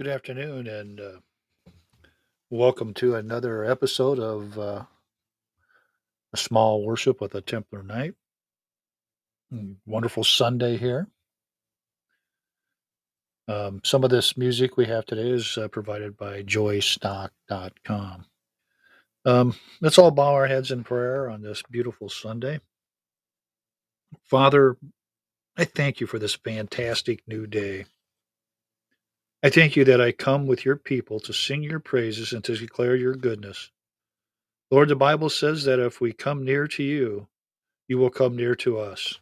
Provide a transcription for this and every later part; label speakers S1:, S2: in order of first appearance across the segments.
S1: Good afternoon, and uh, welcome to another episode of uh, A Small Worship with a Templar Knight. Mm, Wonderful Sunday here. Um, some of this music we have today is uh, provided by joystock.com. Um, let's all bow our heads in prayer on this beautiful Sunday. Father, I thank you for this fantastic new day. I thank you that I come with your people to sing your praises and to declare your goodness. Lord, the Bible says that if we come near to you, you will come near to us.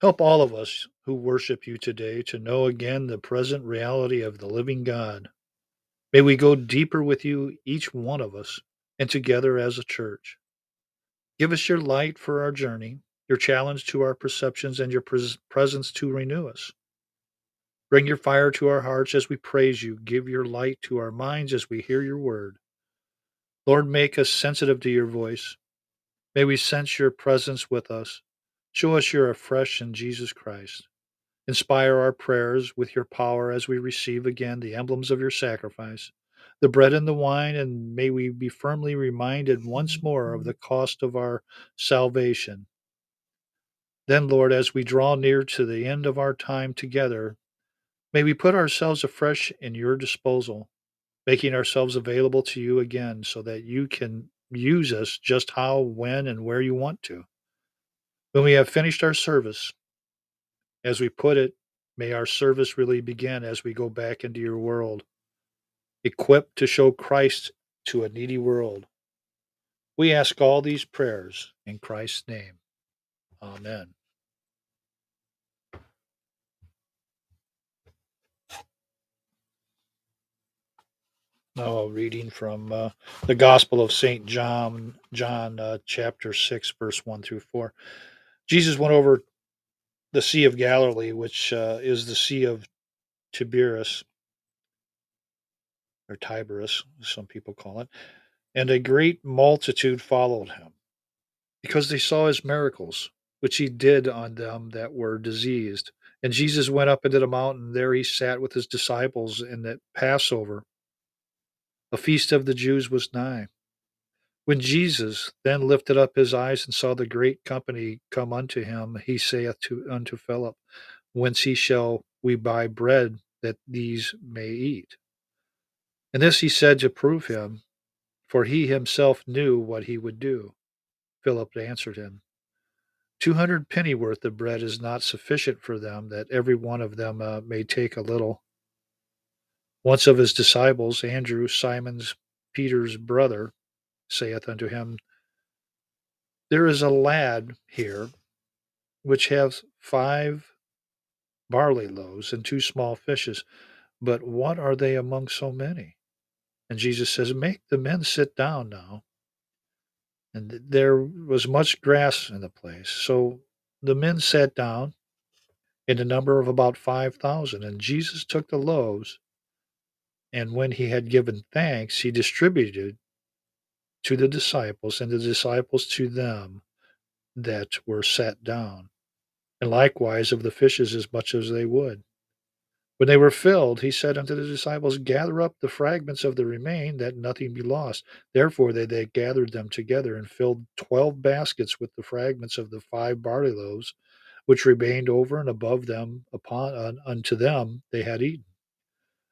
S1: Help all of us who worship you today to know again the present reality of the living God. May we go deeper with you, each one of us, and together as a church. Give us your light for our journey, your challenge to our perceptions, and your pres- presence to renew us. Bring your fire to our hearts as we praise you. Give your light to our minds as we hear your word. Lord, make us sensitive to your voice. May we sense your presence with us. Show us you're afresh in Jesus Christ. Inspire our prayers with your power as we receive again the emblems of your sacrifice, the bread and the wine, and may we be firmly reminded once more of the cost of our salvation. Then, Lord, as we draw near to the end of our time together, may we put ourselves afresh in your disposal, making ourselves available to you again so that you can use us just how, when, and where you want to. When we have finished our service, as we put it, may our service really begin as we go back into your world, equipped to show Christ to a needy world. We ask all these prayers in Christ's name. Amen. Now, a reading from uh, the Gospel of St. John, John uh, chapter 6, verse 1 through 4. Jesus went over the Sea of Galilee, which uh, is the Sea of Tiberias, or Tiberias, some people call it, and a great multitude followed him, because they saw his miracles, which he did on them that were diseased. And Jesus went up into the mountain. There he sat with his disciples in the Passover. A feast of the Jews was nigh. When Jesus then lifted up his eyes and saw the great company come unto him, he saith to, unto Philip, Whence he shall we buy bread that these may eat? And this he said to prove him, for he himself knew what he would do. Philip answered him, Two hundred pennyworth of bread is not sufficient for them, that every one of them uh, may take a little. Once of his disciples, Andrew, Simon's Peter's brother, saith unto him, There is a lad here which hath five barley loaves and two small fishes, but what are they among so many? And Jesus says, Make the men sit down now. And there was much grass in the place. So the men sat down in the number of about 5,000. And Jesus took the loaves, and when he had given thanks, he distributed to the disciples, and the disciples to them that were sat down, and likewise of the fishes as much as they would. When they were filled, he said unto the disciples, Gather up the fragments of the remain, that nothing be lost. Therefore they, they gathered them together, and filled twelve baskets with the fragments of the five barley loaves, which remained over and above them upon uh, unto them they had eaten.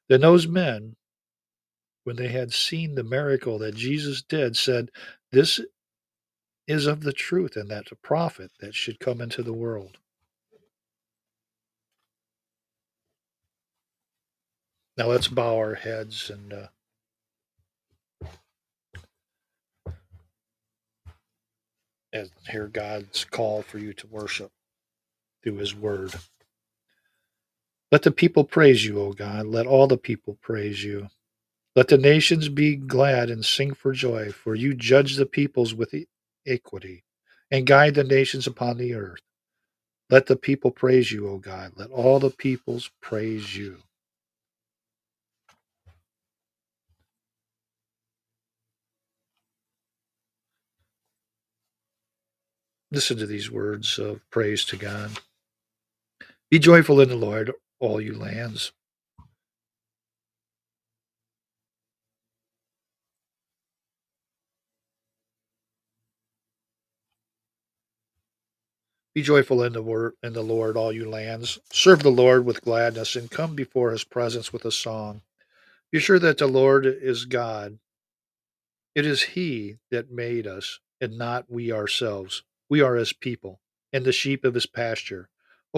S1: Then those men, when they had seen the miracle that Jesus did, said, This is of the truth, and that a prophet that should come into the world. Now let's bow our heads and uh, and hear God's call for you to worship through His Word. Let the people praise you, O God. Let all the people praise you. Let the nations be glad and sing for joy, for you judge the peoples with equity and guide the nations upon the earth. Let the people praise you, O God. Let all the peoples praise you. Listen to these words of praise to God. Be joyful in the Lord, all you lands. Be joyful in the word in the Lord, all you lands. Serve the Lord with gladness, and come before his presence with a song. Be sure that the Lord is God. It is he that made us, and not we ourselves. We are his people, and the sheep of his pasture.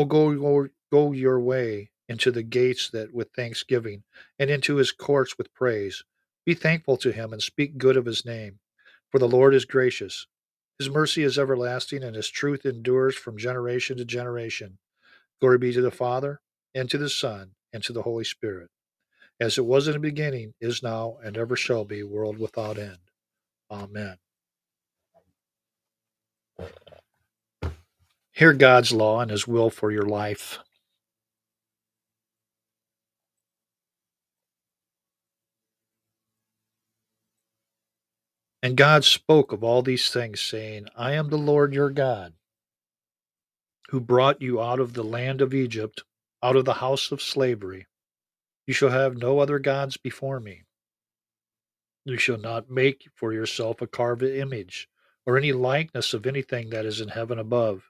S1: Go, go, go your way into the gates that with thanksgiving, and into his courts with praise. Be thankful to him and speak good of his name. For the Lord is gracious. His mercy is everlasting, and his truth endures from generation to generation. Glory be to the Father, and to the Son, and to the Holy Spirit, as it was in the beginning, is now, and ever shall be, world without end. Amen. Hear God's law and his will for your life. And God spoke of all these things, saying, I am the Lord your God, who brought you out of the land of Egypt, out of the house of slavery. You shall have no other gods before me. You shall not make for yourself a carved image, or any likeness of anything that is in heaven above,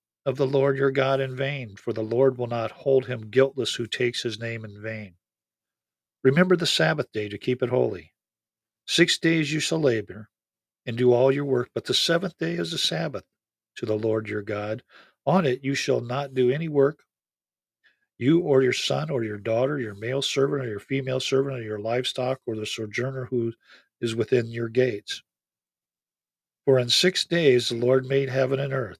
S1: of the Lord your God in vain, for the Lord will not hold him guiltless who takes his name in vain. Remember the Sabbath day to keep it holy. Six days you shall labor and do all your work, but the seventh day is a Sabbath to the Lord your God. On it you shall not do any work, you or your son or your daughter, your male servant or your female servant, or your livestock, or the sojourner who is within your gates. For in six days the Lord made heaven and earth,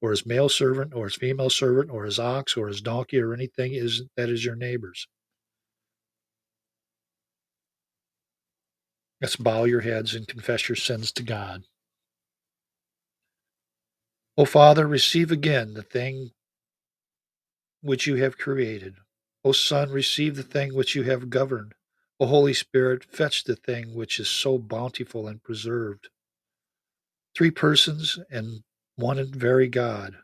S1: or his male servant, or his female servant, or his ox, or his donkey, or anything is that is your neighbor's. Let's bow your heads and confess your sins to God. O Father, receive again the thing which you have created. O Son, receive the thing which you have governed. O Holy Spirit, fetch the thing which is so bountiful and preserved. Three persons and one and very God,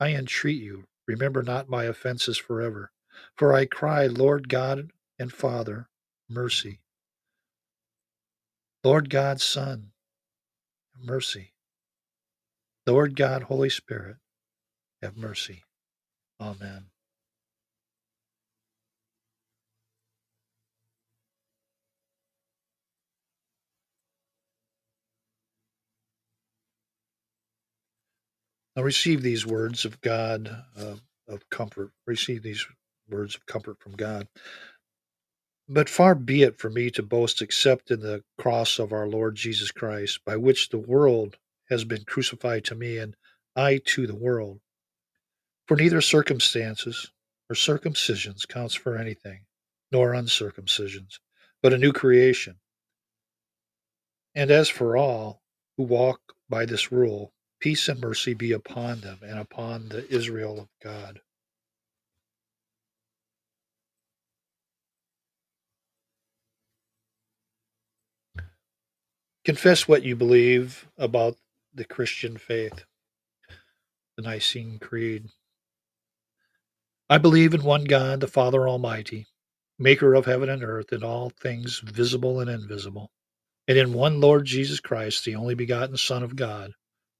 S1: I entreat you, remember not my offenses forever. For I cry, Lord God and Father, mercy. Lord God, Son, mercy. Lord God, Holy Spirit, have mercy. Amen. Now receive these words of God, uh, of comfort. Receive these words of comfort from God. But far be it from me to boast except in the cross of our Lord Jesus Christ, by which the world has been crucified to me, and I to the world. For neither circumstances or circumcisions counts for anything, nor uncircumcisions, but a new creation. And as for all who walk by this rule, peace and mercy be upon them and upon the Israel of God. Confess what you believe about the Christian faith, the Nicene Creed. I believe in one God, the Father Almighty, maker of heaven and earth and all things visible and invisible, and in one Lord Jesus Christ, the only begotten Son of God,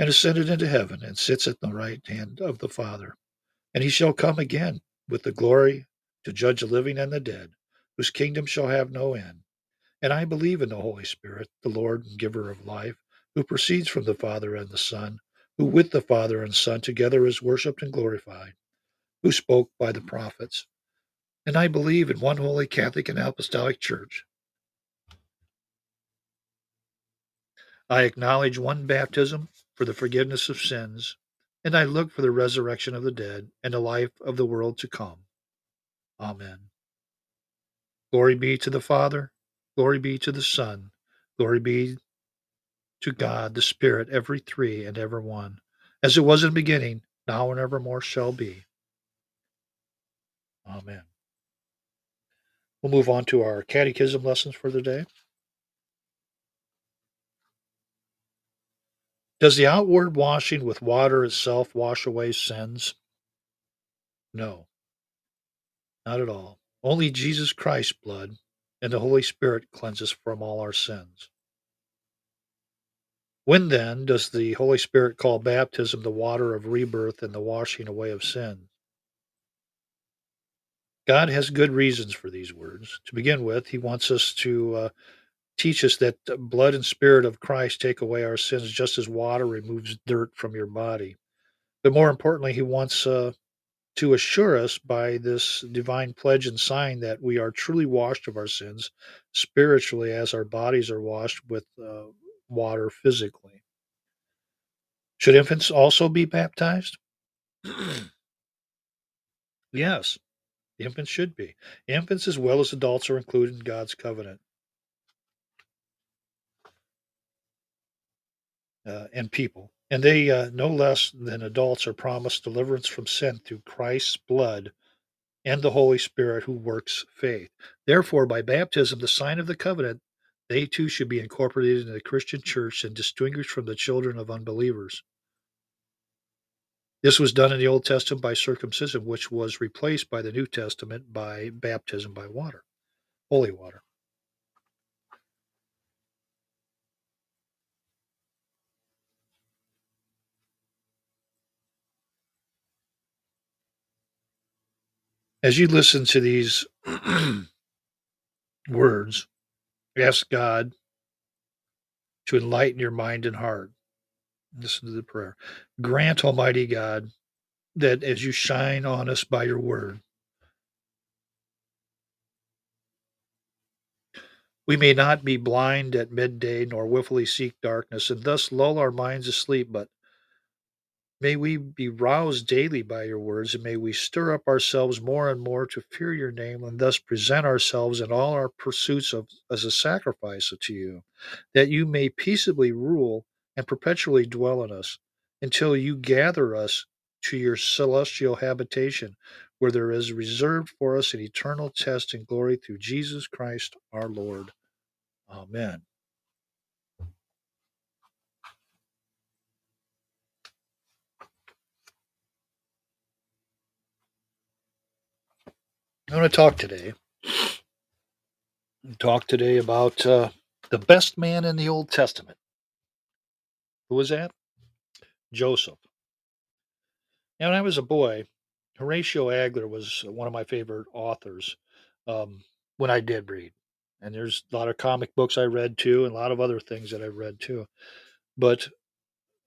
S1: and ascended into heaven, and sits at the right hand of the Father. And he shall come again with the glory to judge the living and the dead, whose kingdom shall have no end. And I believe in the Holy Spirit, the Lord and giver of life, who proceeds from the Father and the Son, who with the Father and Son together is worshipped and glorified, who spoke by the prophets. And I believe in one holy Catholic and Apostolic Church. I acknowledge one baptism for the forgiveness of sins, and I look for the resurrection of the dead and the life of the world to come. Amen. Glory be to the Father, glory be to the Son, glory be to God the Spirit, every three and ever one, as it was in the beginning, now and evermore shall be. Amen. We'll move on to our catechism lessons for the day. Does the outward washing with water itself wash away sins? No, not at all. Only Jesus Christ's blood and the Holy Spirit cleanse us from all our sins. When then does the Holy Spirit call baptism the water of rebirth and the washing away of sin? God has good reasons for these words. To begin with, He wants us to uh, teach us that blood and spirit of Christ take away our sins just as water removes dirt from your body. But more importantly, he wants uh, to assure us by this divine pledge and sign that we are truly washed of our sins spiritually as our bodies are washed with uh, water physically. Should infants also be baptized? yes, infants should be. Infants as well as adults are included in God's covenant. Uh, and people. And they, uh, no less than adults, are promised deliverance from sin through Christ's blood and the Holy Spirit who works faith. Therefore, by baptism, the sign of the covenant, they too should be incorporated into the Christian church and distinguished from the children of unbelievers. This was done in the Old Testament by circumcision, which was replaced by the New Testament by baptism by water, holy water. As you listen to these words, ask God to enlighten your mind and heart. Listen to the prayer. Grant, Almighty God, that as you shine on us by your word, we may not be blind at midday nor willfully seek darkness, and thus lull our minds asleep, but May we be roused daily by your words, and may we stir up ourselves more and more to fear your name, and thus present ourselves in all our pursuits of, as a sacrifice to you, that you may peaceably rule and perpetually dwell in us, until you gather us to your celestial habitation, where there is reserved for us an eternal test and glory through Jesus Christ our Lord. Amen. I want to talk today. Talk today about uh, the best man in the Old Testament. Who was that? Joseph. Now, when I was a boy, Horatio Alger was one of my favorite authors um, when I did read. And there's a lot of comic books I read too, and a lot of other things that I read too. But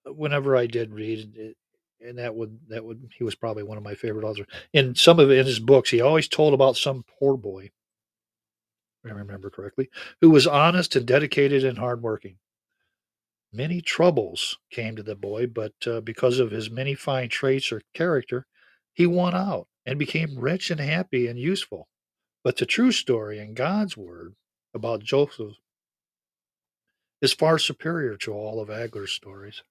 S1: whenever I did read, it, and that would that would he was probably one of my favorite authors. In some of in his books, he always told about some poor boy, if I remember correctly, who was honest and dedicated and hardworking. Many troubles came to the boy, but uh, because of his many fine traits or character, he won out and became rich and happy and useful. But the true story in God's word about Joseph is far superior to all of Alger's stories.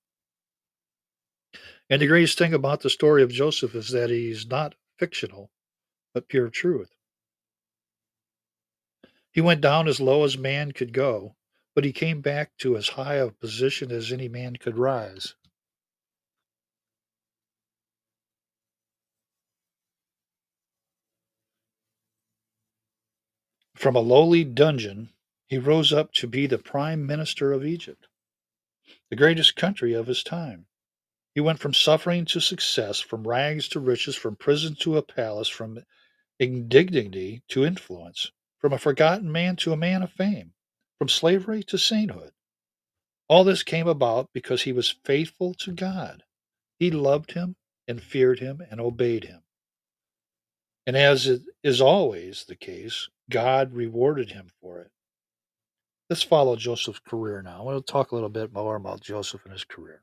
S1: And the greatest thing about the story of Joseph is that he's not fictional, but pure truth. He went down as low as man could go, but he came back to as high a position as any man could rise. From a lowly dungeon, he rose up to be the prime minister of Egypt, the greatest country of his time. He went from suffering to success, from rags to riches, from prison to a palace, from indignity to influence, from a forgotten man to a man of fame, from slavery to sainthood. All this came about because he was faithful to God. He loved him and feared him and obeyed him. And as it is always the case, God rewarded him for it. Let's follow Joseph's career now. We'll talk a little bit more about Joseph and his career.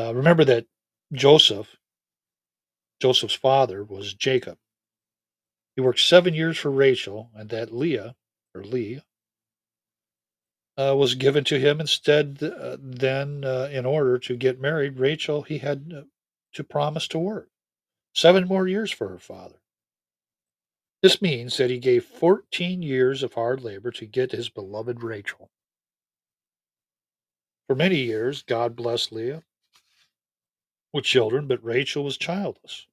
S1: Uh, remember that Joseph, Joseph's father, was Jacob. He worked seven years for Rachel, and that Leah, or Leah, uh, was given to him instead. Uh, then, uh, in order to get married, Rachel he had uh, to promise to work seven more years for her father. This means that he gave 14 years of hard labor to get his beloved Rachel. For many years, God blessed Leah with children, but Rachel was childless.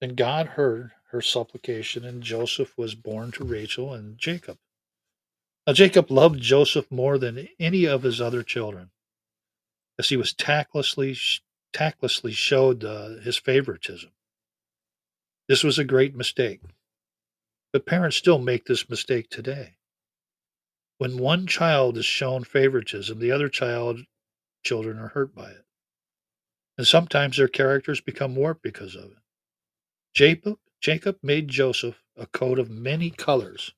S1: Then God heard her supplication, and Joseph was born to Rachel and Jacob. Now, Jacob loved Joseph more than any of his other children, as he was tactlessly, tactlessly showed uh, his favoritism. This was a great mistake, but parents still make this mistake today. When one child is shown favoritism, the other child children are hurt by it. And sometimes their characters become warped because of it. Jacob, Jacob made Joseph a coat of many colors.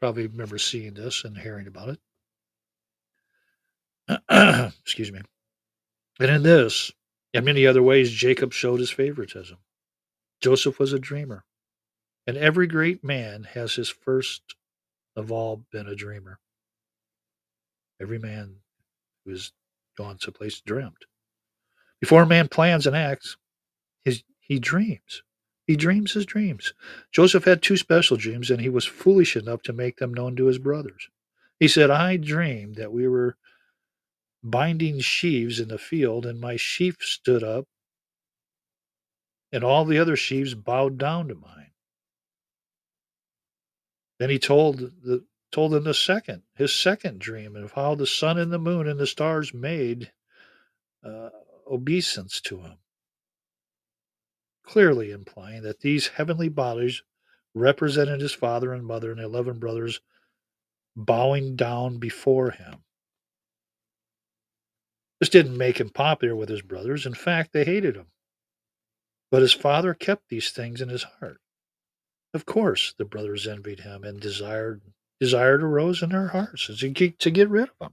S1: Probably remember seeing this and hearing about it. Excuse me. And in this, and many other ways, Jacob showed his favoritism. Joseph was a dreamer. And every great man has his first of all been a dreamer. Every man who has gone someplace dreamt. Before a man plans and acts, his, he dreams. He dreams his dreams. Joseph had two special dreams, and he was foolish enough to make them known to his brothers. He said, I dreamed that we were binding sheaves in the field, and my sheaf stood up, and all the other sheaves bowed down to mine. Then he told the told him the second, his second dream, of how the sun and the moon and the stars made uh, obeisance to him, clearly implying that these heavenly bodies represented his father and mother and eleven brothers bowing down before him. This didn't make him popular with his brothers. In fact, they hated him. But his father kept these things in his heart. Of course, the brothers envied him and desired desired arose in their hearts to get, to get rid of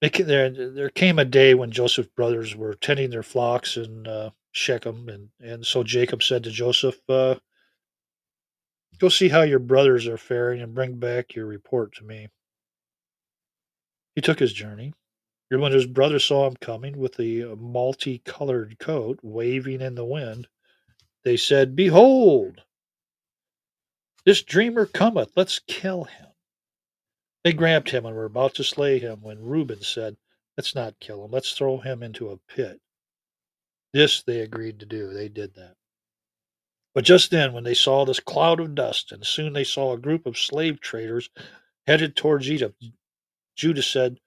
S1: him. There, there came a day when Joseph's brothers were tending their flocks in uh, Shechem, and, and so Jacob said to Joseph, uh, Go see how your brothers are faring and bring back your report to me. He took his journey. And when his brother saw him coming with the multicolored coat waving in the wind, they said, Behold, this dreamer cometh, let's kill him. They grabbed him and were about to slay him when Reuben said, Let's not kill him, let's throw him into a pit. This they agreed to do. They did that. But just then, when they saw this cloud of dust, and soon they saw a group of slave traders headed towards Egypt, Judah said,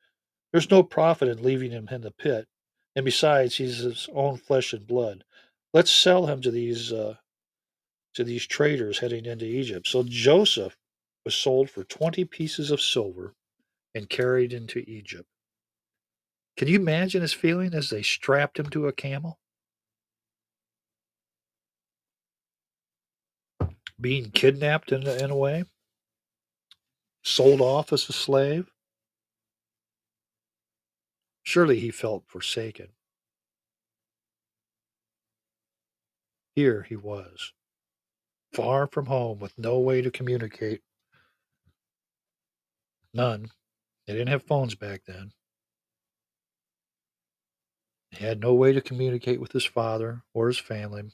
S1: There's no profit in leaving him in the pit, and besides, he's his own flesh and blood. Let's sell him to these uh, to these traders heading into Egypt. So Joseph was sold for twenty pieces of silver and carried into Egypt. Can you imagine his feeling as they strapped him to a camel? Being kidnapped in, in a way, sold off as a slave. Surely he felt forsaken. Here he was, far from home with no way to communicate. None. They didn't have phones back then. He had no way to communicate with his father or his family.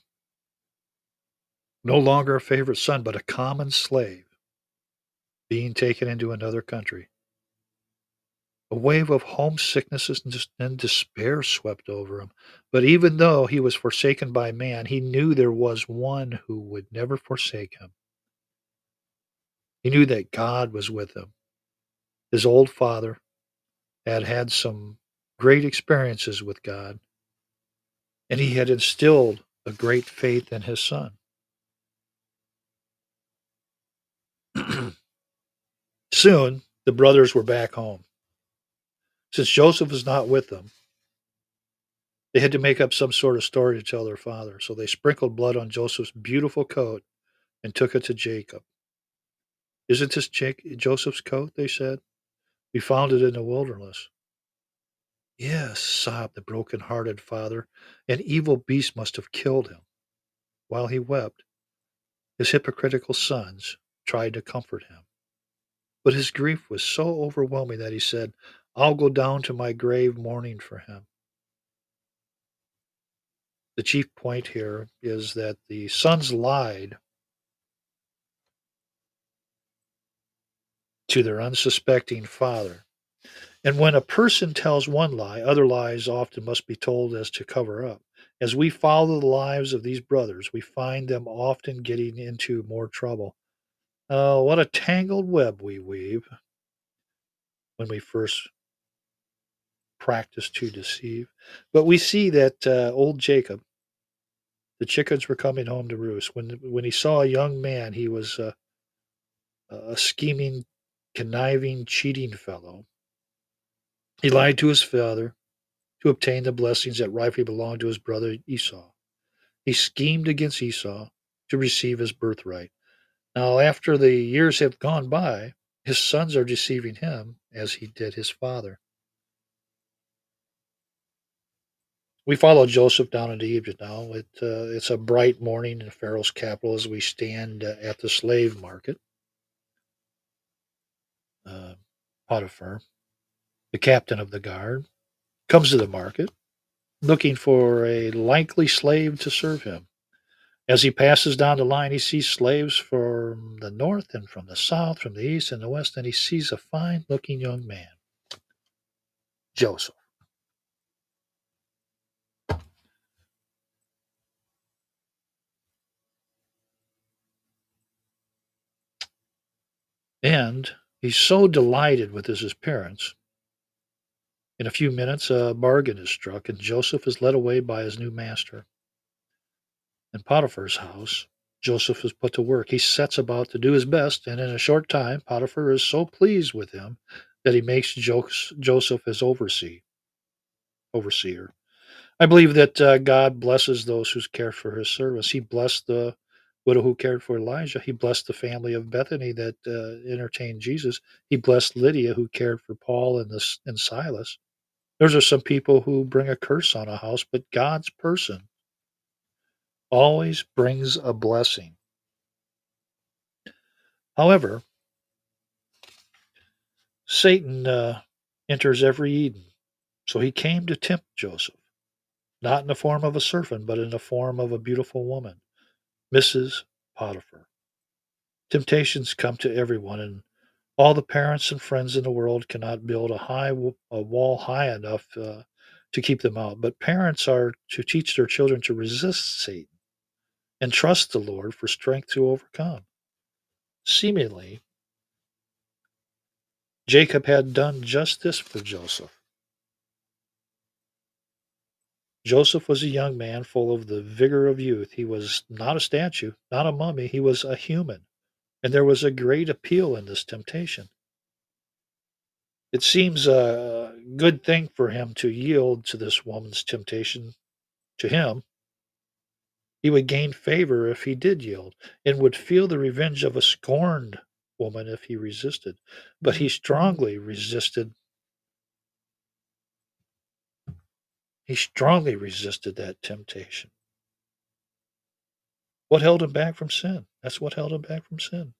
S1: No longer a favorite son, but a common slave being taken into another country A wave of homesickness and despair swept over him. But even though he was forsaken by man, he knew there was one who would never forsake him. He knew that God was with him. His old father had had some great experiences with God, and he had instilled a great faith in his son. Soon, the brothers were back home. Since Joseph was not with them, they had to make up some sort of story to tell their father. So they sprinkled blood on Joseph's beautiful coat and took it to Jacob. Isn't this Joseph's coat? They said. We found it in the wilderness. Yes, sobbed the broken hearted father. An evil beast must have killed him. While he wept, his hypocritical sons tried to comfort him. But his grief was so overwhelming that he said, I'll go down to my grave mourning for him. The chief point here is that the sons lied to their unsuspecting father. And when a person tells one lie, other lies often must be told as to cover up. As we follow the lives of these brothers, we find them often getting into more trouble. Oh, what a tangled web we weave when we first practice to deceive. But we see that uh, old Jacob, the chickens were coming home to roost. When when he saw a young man, he was uh, a scheming, conniving, cheating fellow. He lied to his father to obtain the blessings that rightfully belonged to his brother Esau. He schemed against Esau to receive his birthright. Now, after the years have gone by, his sons are deceiving him as he did his father. We follow Joseph down into Egypt now. It, uh, it's a bright morning in Pharaoh's capital as we stand uh, at the slave market. Uh, Potiphar, the captain of the guard, comes to the market looking for a likely slave to serve him. As he passes down the line, he sees slaves from the north and from the south, from the east and the west, and he sees a fine looking young man, Joseph. And he's so delighted with his appearance. In a few minutes, a bargain is struck, and Joseph is led away by his new master. In Potiphar's house, Joseph is put to work. He sets about to do his best, and in a short time, Potiphar is so pleased with him that he makes Joseph his overseer. Overseer. I believe that uh, God blesses those who care for His service. He blessed the widow who cared for Elijah. He blessed the family of Bethany that uh, entertained Jesus. He blessed Lydia who cared for Paul and, the, and Silas. Those are some people who bring a curse on a house, but God's person always brings a blessing. However, Satan uh, enters every Eden. So he came to tempt Joseph, not in the form of a serpent, but in the form of a beautiful woman, Mrs. Potiphar. Temptations come to everyone, and all the parents and friends in the world cannot build a high a wall high enough uh, to keep them out. But parents are to teach their children to resist Satan and trust the Lord for strength to overcome. Seemingly, Jacob had done just this for Joseph. Joseph was a young man full of the vigor of youth. He was not a statue, not a mummy, he was a human. And there was a great appeal in this temptation. It seems a good thing for him to yield to this woman's temptation to him he would gain favor if he did yield, and would feel the revenge of a scorned woman if he resisted. But he strongly resisted. He strongly resisted that temptation. What held him back from sin? That's what held him back from sin.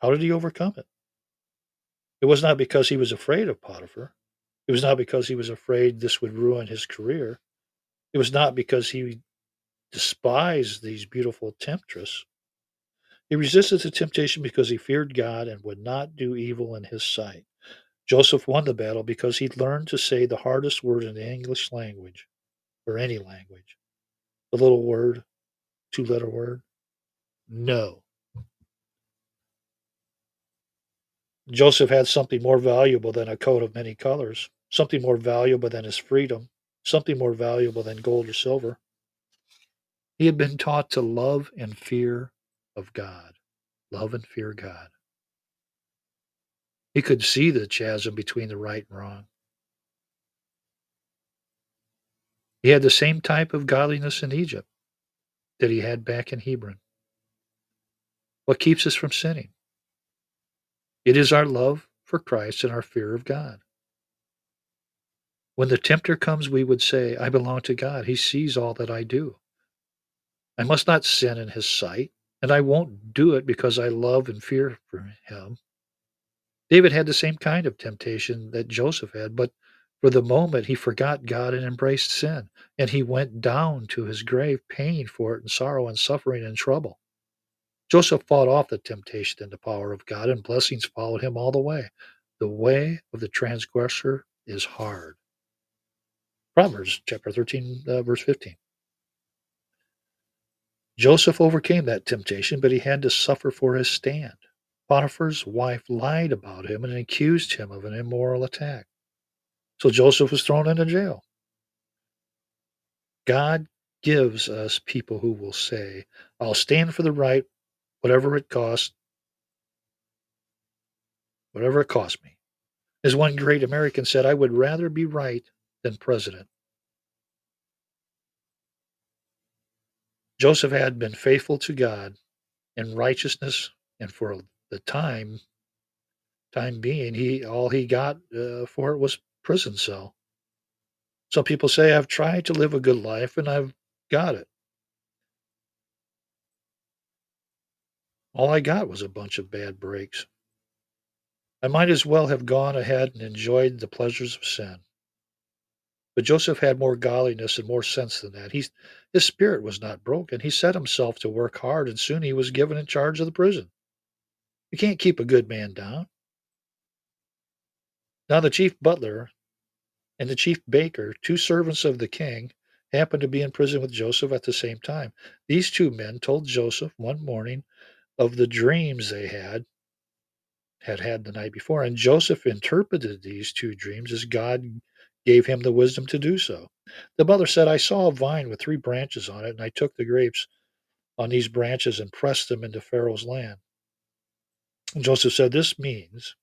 S1: How did he overcome it? It was not because he was afraid of Potiphar. It was not because he was afraid this would ruin his career. It was not because he despised these beautiful temptress. He resisted the temptation because he feared God and would not do evil in his sight. Joseph won the battle because he learned to say the hardest word in the English language, or any language. The little word, two letter word, no. Joseph had something more valuable than a coat of many colors, something more valuable than his freedom, something more valuable than gold or silver. He had been taught to love and fear of God. Love and fear God. He could see the chasm between the right and wrong. He had the same type of godliness in Egypt that he had back in Hebron. What keeps us from sinning? It is our love for Christ and our fear of God. When the tempter comes, we would say, I belong to God. He sees all that I do. I must not sin in his sight, and I won't do it because I love and fear for him. David had the same kind of temptation that Joseph had, but for the moment he forgot God and embraced sin, and he went down to his grave paying for it in sorrow and suffering and trouble. Joseph fought off the temptation and the power of God, and blessings followed him all the way. The way of the transgressor is hard. Proverbs chapter 13, uh, verse 15. Joseph overcame that temptation, but he had to suffer for his stand. Potiphar's wife lied about him and accused him of an immoral attack. So Joseph was thrown into jail. God gives us people who will say, I'll stand for the right, whatever it costs, whatever it costs me. As one great American said, I would rather be right than president. Joseph had been faithful to God in righteousness, and for the time time being, he all he got uh, for it was prison cell. Some people say I've tried to live a good life and I've got it. All I got was a bunch of bad breaks. I might as well have gone ahead and enjoyed the pleasures of sin. But Joseph had more godliness and more sense than that. He's, his spirit was not broken. He set himself to work hard, and soon he was given in charge of the prison. You can't keep a good man down. Now the chief butler and the chief baker, two servants of the king, happened to be in prison with Joseph at the same time. These two men told Joseph one morning of the dreams they had had had the night before, and Joseph interpreted these two dreams as God gave him the wisdom to do so. The butler said, I saw a vine with three branches on it, and I took the grapes on these branches and pressed them into Pharaoh's land. Joseph said, This means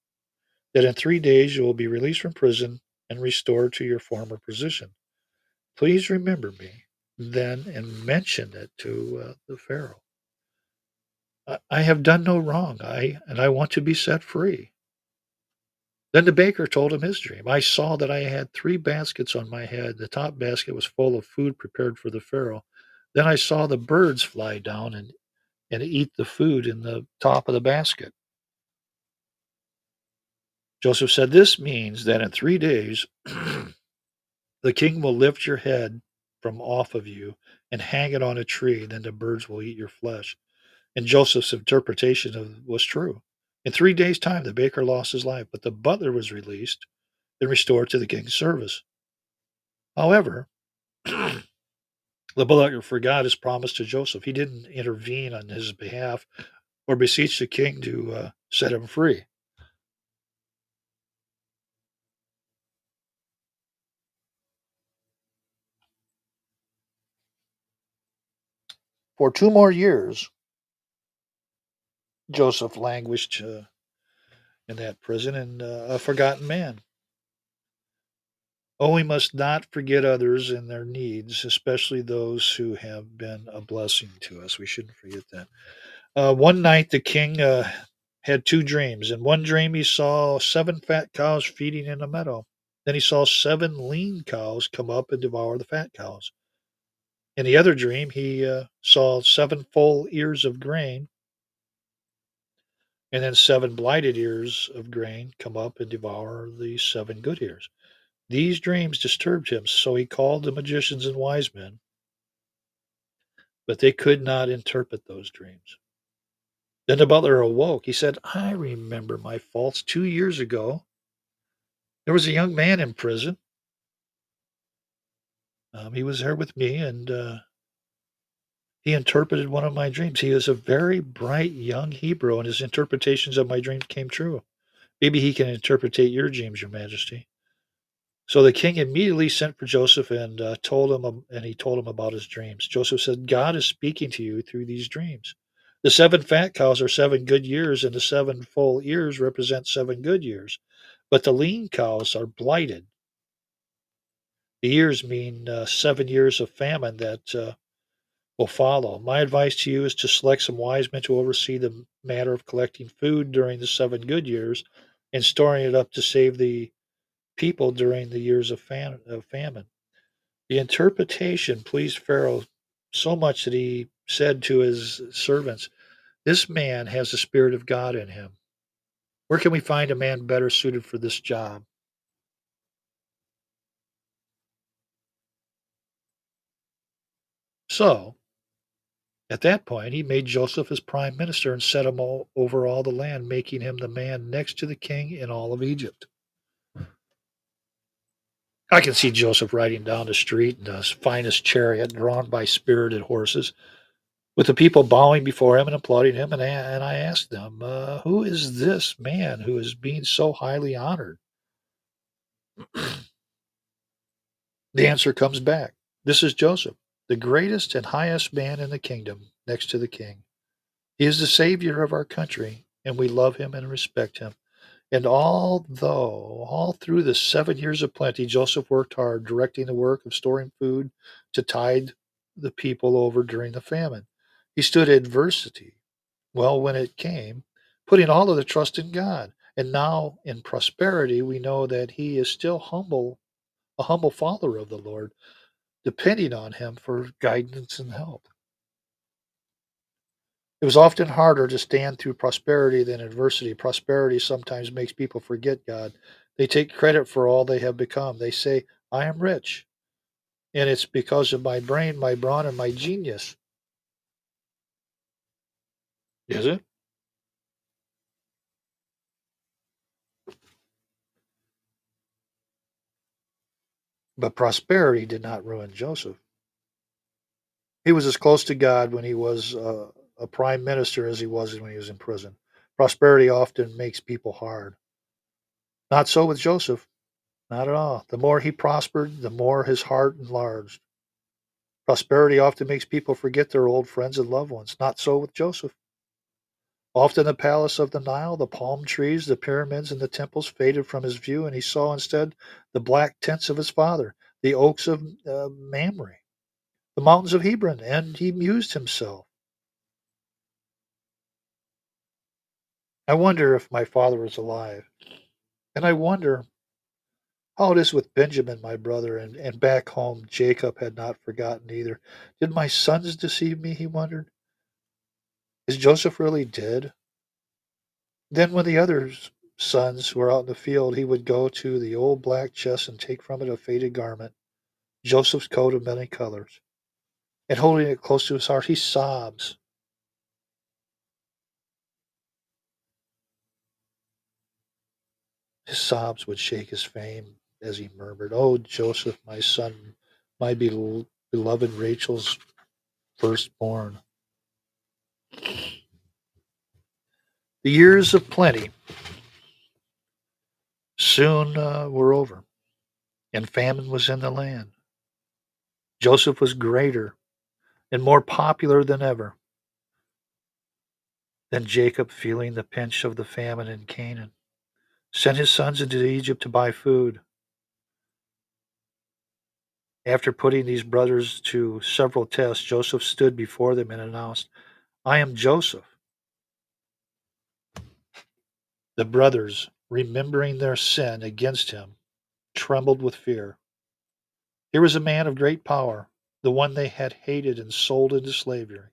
S1: that in three days you will be released from prison and restored to your former position. Please remember me then and mention it to uh, the Pharaoh. I, I have done no wrong, I and I want to be set free. Then the baker told him his dream. I saw that I had three baskets on my head. The top basket was full of food prepared for the Pharaoh. Then I saw the birds fly down and, and eat the food in the top of the basket. Joseph said, This means that in three days the king will lift your head from off of you and hang it on a tree, then the birds will eat your flesh. And Joseph's interpretation of was true. In three days' time, the baker lost his life, but the butler was released and restored to the king's service. However, the butler forgot his promise to Joseph. He didn't intervene on his behalf or beseech the king to uh, set him free. For two more years, Joseph languished uh, in that prison and uh, a forgotten man. Oh, we must not forget others and their needs, especially those who have been a blessing to us. We shouldn't forget that. Uh, one night, the king uh, had two dreams. In one dream, he saw seven fat cows feeding in a meadow. Then he saw seven lean cows come up and devour the fat cows. In the other dream, he uh, saw seven full ears of grain and then seven blighted ears of grain come up and devour the seven good ears. These dreams disturbed him, so he called the magicians and wise men, but they could not interpret those dreams. Then the butler awoke. He said, I remember my faults two years ago. There was a young man in prison. Um, he was there with me, and uh, he interpreted one of my dreams. He is a very bright young Hebrew, and his interpretations of my dreams came true. Maybe he can interpret your dreams, Your Majesty. So the king immediately sent for Joseph and uh, told him, and he told him about his dreams. Joseph said, "God is speaking to you through these dreams. The seven fat cows are seven good years, and the seven full ears represent seven good years. But the lean cows are blighted. The years mean uh, seven years of famine that uh, will follow. My advice to you is to select some wise men to oversee the matter of collecting food during the seven good years and storing it up to save the people during the years of, fam- of famine. The interpretation pleased Pharaoh so much that he said to his servants, This man has the Spirit of God in him. Where can we find a man better suited for this job? So, at that point, he made Joseph his prime minister and set him all over all the land, making him the man next to the king in all of Egypt. I can see Joseph riding down the street in his finest chariot, drawn by spirited horses, with the people bowing before him and applauding him. And I, and I asked them, uh, Who is this man who is being so highly honored? the answer comes back This is Joseph, the greatest and highest man in the kingdom, next to the king. He is the savior of our country, and we love him and respect him. And although all through the seven years of plenty, Joseph worked hard, directing the work of storing food to tide the people over during the famine. He stood adversity well when it came, putting all of the trust in God. And now in prosperity, we know that he is still humble, a humble follower of the Lord, depending on him for guidance and help. It was often harder to stand through prosperity than adversity. Prosperity sometimes makes people forget God. They take credit for all they have become. They say, I am rich. And it's because of my brain, my brawn, and my genius. Is it? But prosperity did not ruin Joseph. He was as close to God when he was uh, a prime minister as he was when he was in prison. Prosperity often makes people hard. Not so with Joseph. Not at all. The more he prospered, the more his heart enlarged. Prosperity often makes people forget their old friends and loved ones. Not so with Joseph. Often the palace of the Nile, the palm trees, the pyramids, and the temples faded from his view, and he saw instead the black tents of his father, the oaks of uh, Mamre, the mountains of Hebron, and he mused himself. I wonder if my father is alive. And I wonder how it is with Benjamin, my brother, and, and back home Jacob had not forgotten either. Did my sons deceive me? He wondered. Is Joseph really dead? Then, when the other sons were out in the field, he would go to the old black chest and take from it a faded garment, Joseph's coat of many colors. And holding it close to his heart, he sobs His sobs would shake his frame as he murmured, Oh, Joseph, my son, my beloved Rachel's firstborn. The years of plenty soon uh, were over, and famine was in the land. Joseph was greater and more popular than ever. Then Jacob, feeling the pinch of the famine in Canaan, sent his sons into Egypt to buy food. After putting these brothers to several tests, Joseph stood before them and announced, I am Joseph. The brothers, remembering their sin against him, trembled with fear. Here was a man of great power, the one they had hated and sold into slavery.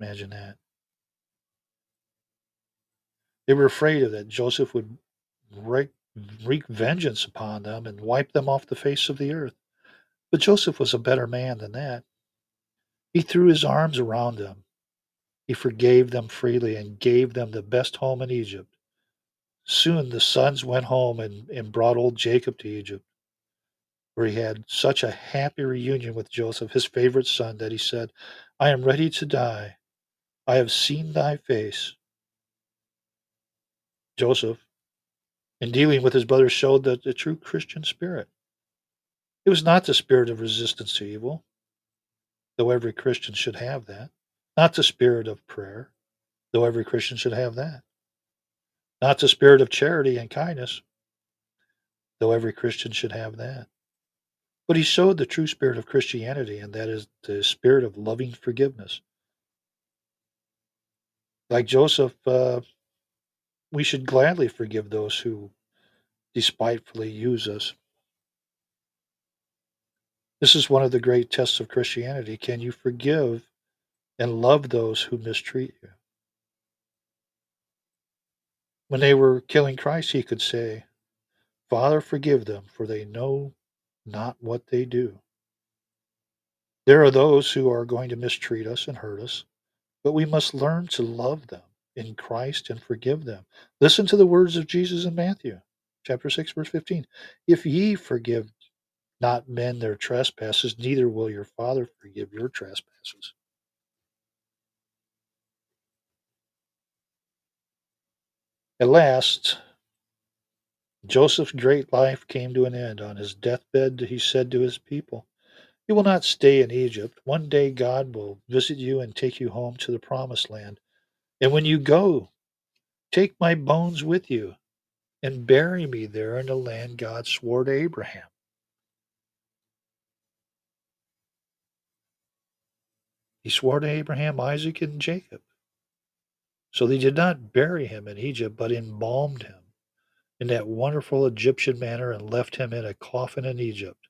S1: Imagine that. They were afraid of that Joseph would wreak, wreak vengeance upon them and wipe them off the face of the earth. But Joseph was a better man than that. He threw his arms around them He forgave them freely and gave them the best home in Egypt. Soon the sons went home and, and brought old Jacob to Egypt, where he had such a happy reunion with Joseph, his favorite son, that he said, I am ready to die. I have seen thy face. Joseph, in dealing with his brothers, showed the, the true Christian spirit. It was not the spirit of resistance to evil, though every Christian should have that. Not the spirit of prayer, though every Christian should have that. Not the spirit of charity and kindness, though every Christian should have that. But he showed the true spirit of Christianity, and that is the spirit of loving forgiveness. Like Joseph, uh, we should gladly forgive those who despitefully use us. This is one of the great tests of Christianity. Can you forgive and love those who mistreat you. When they were killing Christ, he could say, Father, forgive them, for they know not what they do. There are those who are going to mistreat us and hurt us, but we must learn to love them in Christ and forgive them. Listen to the words of Jesus in Matthew chapter 6 verse 15. If ye forgive not men their trespasses, neither will your Father forgive your trespasses. At last, Joseph's great life came to an end. On his deathbed, he said to his people, You will not stay in Egypt. One day God will visit you and take you home to the promised land. And when you go, take my bones with you and bury me there in the land God swore to Abraham. He swore to Abraham, Isaac, and Jacob. So they did not bury him in Egypt, but embalmed him in that wonderful Egyptian manner and left him in a coffin in Egypt.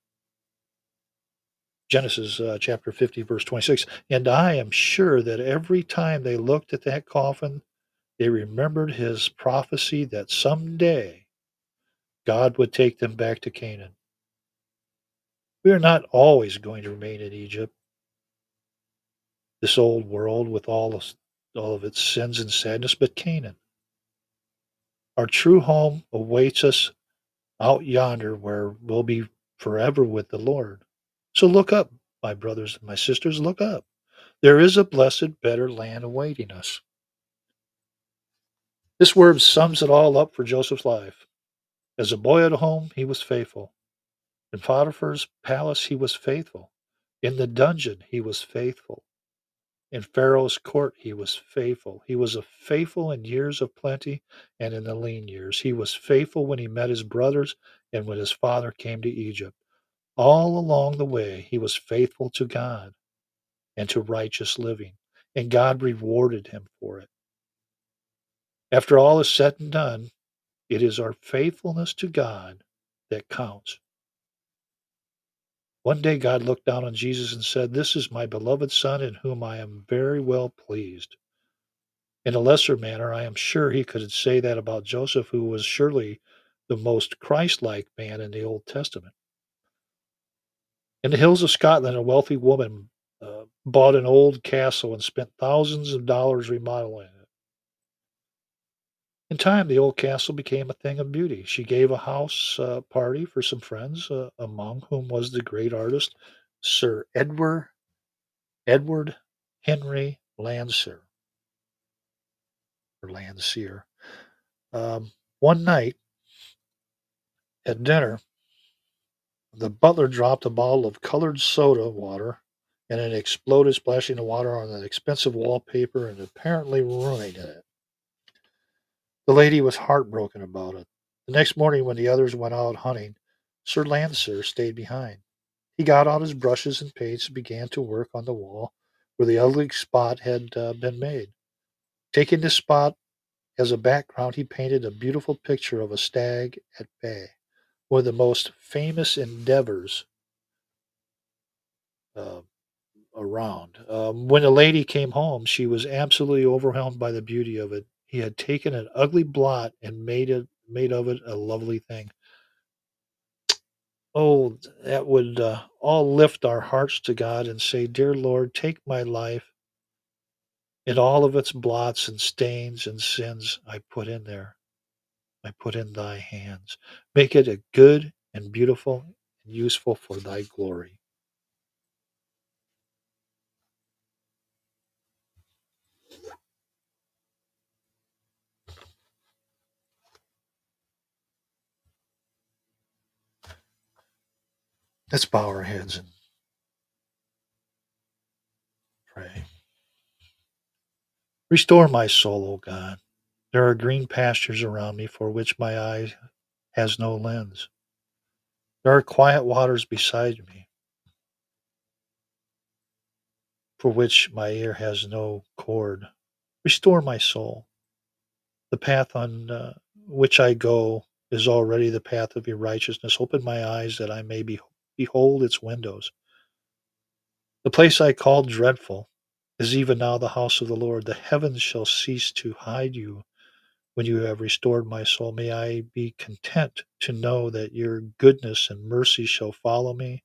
S1: Genesis uh, chapter 50, verse 26. And I am sure that every time they looked at that coffin, they remembered his prophecy that someday God would take them back to Canaan. We are not always going to remain in Egypt, this old world with all of all of its sins and sadness, but Canaan. Our true home awaits us out yonder where we'll be forever with the Lord. So look up, my brothers and my sisters, look up. There is a blessed, better land awaiting us. This word sums it all up for Joseph's life. As a boy at home, he was faithful. In Potiphar's palace, he was faithful. In the dungeon, he was faithful. In Pharaoh's court he was faithful. He was faithful in years of plenty and in the lean years. He was faithful when he met his brothers and when his father came to Egypt. All along the way, he was faithful to God and to righteous living, and God rewarded him for it. After all is said and done, it is our faithfulness to God that counts. One day God looked down on Jesus and said, This is my beloved Son in whom I am very well pleased. In a lesser manner, I am sure he could say that about Joseph, who was surely the most Christ like man in the Old Testament. In the hills of Scotland, a wealthy woman uh, bought an old castle and spent thousands of dollars remodeling it. In time, the old castle became a thing of beauty. She gave a house uh, party for some friends, uh, among whom was the great artist Sir Edward Edward Henry Landseer or Landseer. Um, one night at dinner, the butler dropped a bottle of colored soda water and it exploded, splashing the water on the expensive wallpaper and apparently ruining it. The lady was heartbroken about it. The next morning, when the others went out hunting, Sir Landseer stayed behind. He got out his brushes and paints and began to work on the wall where the ugly spot had uh, been made. Taking this spot as a background, he painted a beautiful picture of a stag at bay, one of the most famous endeavors uh, around. Um, when the lady came home, she was absolutely overwhelmed by the beauty of it. He had taken an ugly blot and made it made of it a lovely thing. Oh, that would uh, all lift our hearts to God and say, Dear Lord, take my life and all of its blots and stains and sins I put in there. I put in thy hands. Make it a good and beautiful and useful for thy glory. Let's bow our heads and pray. Restore my soul, O God. There are green pastures around me for which my eye has no lens. There are quiet waters beside me for which my ear has no cord. Restore my soul. The path on uh, which I go is already the path of your righteousness. Open my eyes that I may be, behold its windows. The place I called dreadful is even now the house of the Lord. The heavens shall cease to hide you when you have restored my soul. May I be content to know that your goodness and mercy shall follow me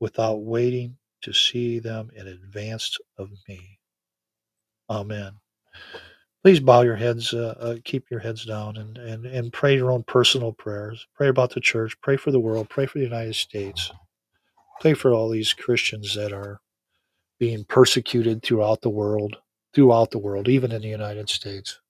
S1: without waiting to see them in advance of me. Amen. Please bow your heads, uh, uh, keep your heads down, and, and, and pray your own personal prayers. Pray about the church, pray for the world, pray for the United States, pray for all these Christians that are being persecuted throughout the world, throughout the world, even in the United States.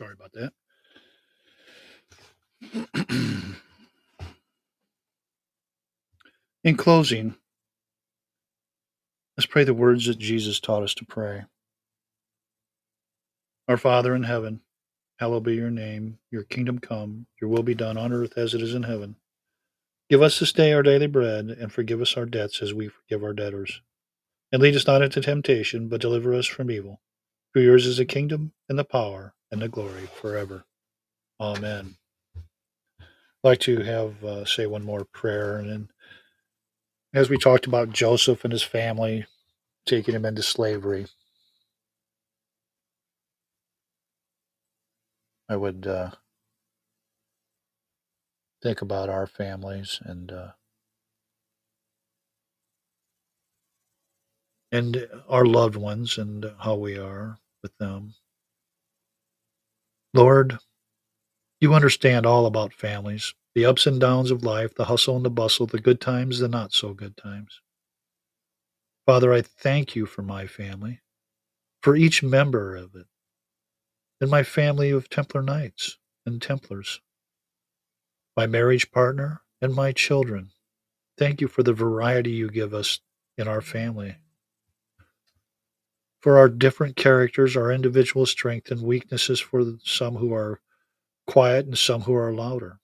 S1: Sorry about that. In closing, let's pray the words that Jesus taught us to pray. Our Father in heaven, hallowed be your name. Your kingdom come, your will be done on earth as it is in heaven. Give us this day our daily bread, and forgive us our debts as we forgive our debtors. And lead us not into temptation, but deliver us from evil. For yours is the kingdom, and the power, and the glory forever. Amen. I'd like to have uh, say one more prayer, and then as we talked about Joseph and his family taking him into slavery, I would uh, think about our families and uh, and our loved ones and how we are with them. Lord, you understand all about families, the ups and downs of life, the hustle and the bustle, the good times, the not so good times. Father, I thank you for my family, for each member of it, and my family of Templar Knights and Templars, my marriage partner, and my children. Thank you for the variety you give us in our family for our different characters, our individual strengths and weaknesses for some who are quiet and some who are louder.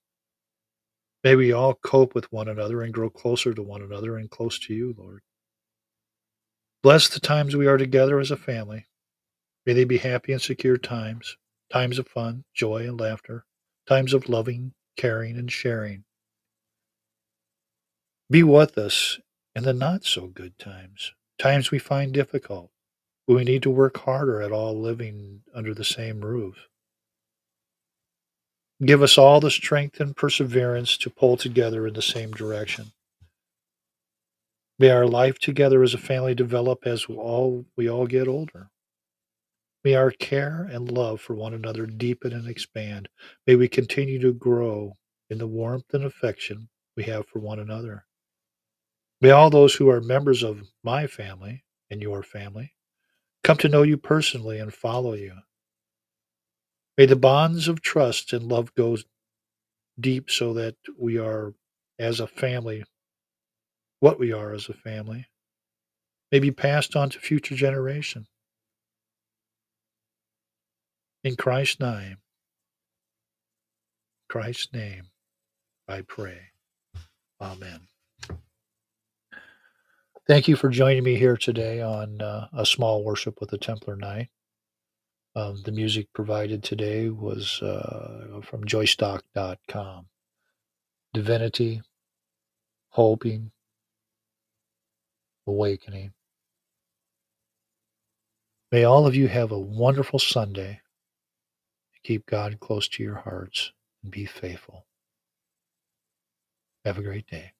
S1: May we all cope with one another and grow closer to one another and close to you, Lord. Bless the times we are together as a family. May they be happy and secure times, times of fun, joy, and laughter, times of loving, caring, and sharing. Be with us in the not so good times, times we find difficult, we need to work harder at all living under the same roof. Give us all the strength and perseverance to pull together in the same direction. May our life together as a family develop as we all, we all get older. May our care and love for one another deepen and expand. May we continue to grow in the warmth and affection we have for one another. May all those who are members of my family and your family come to know you personally and follow you. May the bonds of trust and love go deep so that we are, as a family, what we are as a family, may be passed on to future generations. In Christ's name, Christ's name, I pray. Amen. Thank you for joining me here today on uh, A Small Worship with the Templar Knight. Um, the music provided today was uh, from joystock.com. Divinity, Hoping, Awakening. May all of you have a wonderful Sunday. Keep God close to your hearts and be faithful. Have a great day.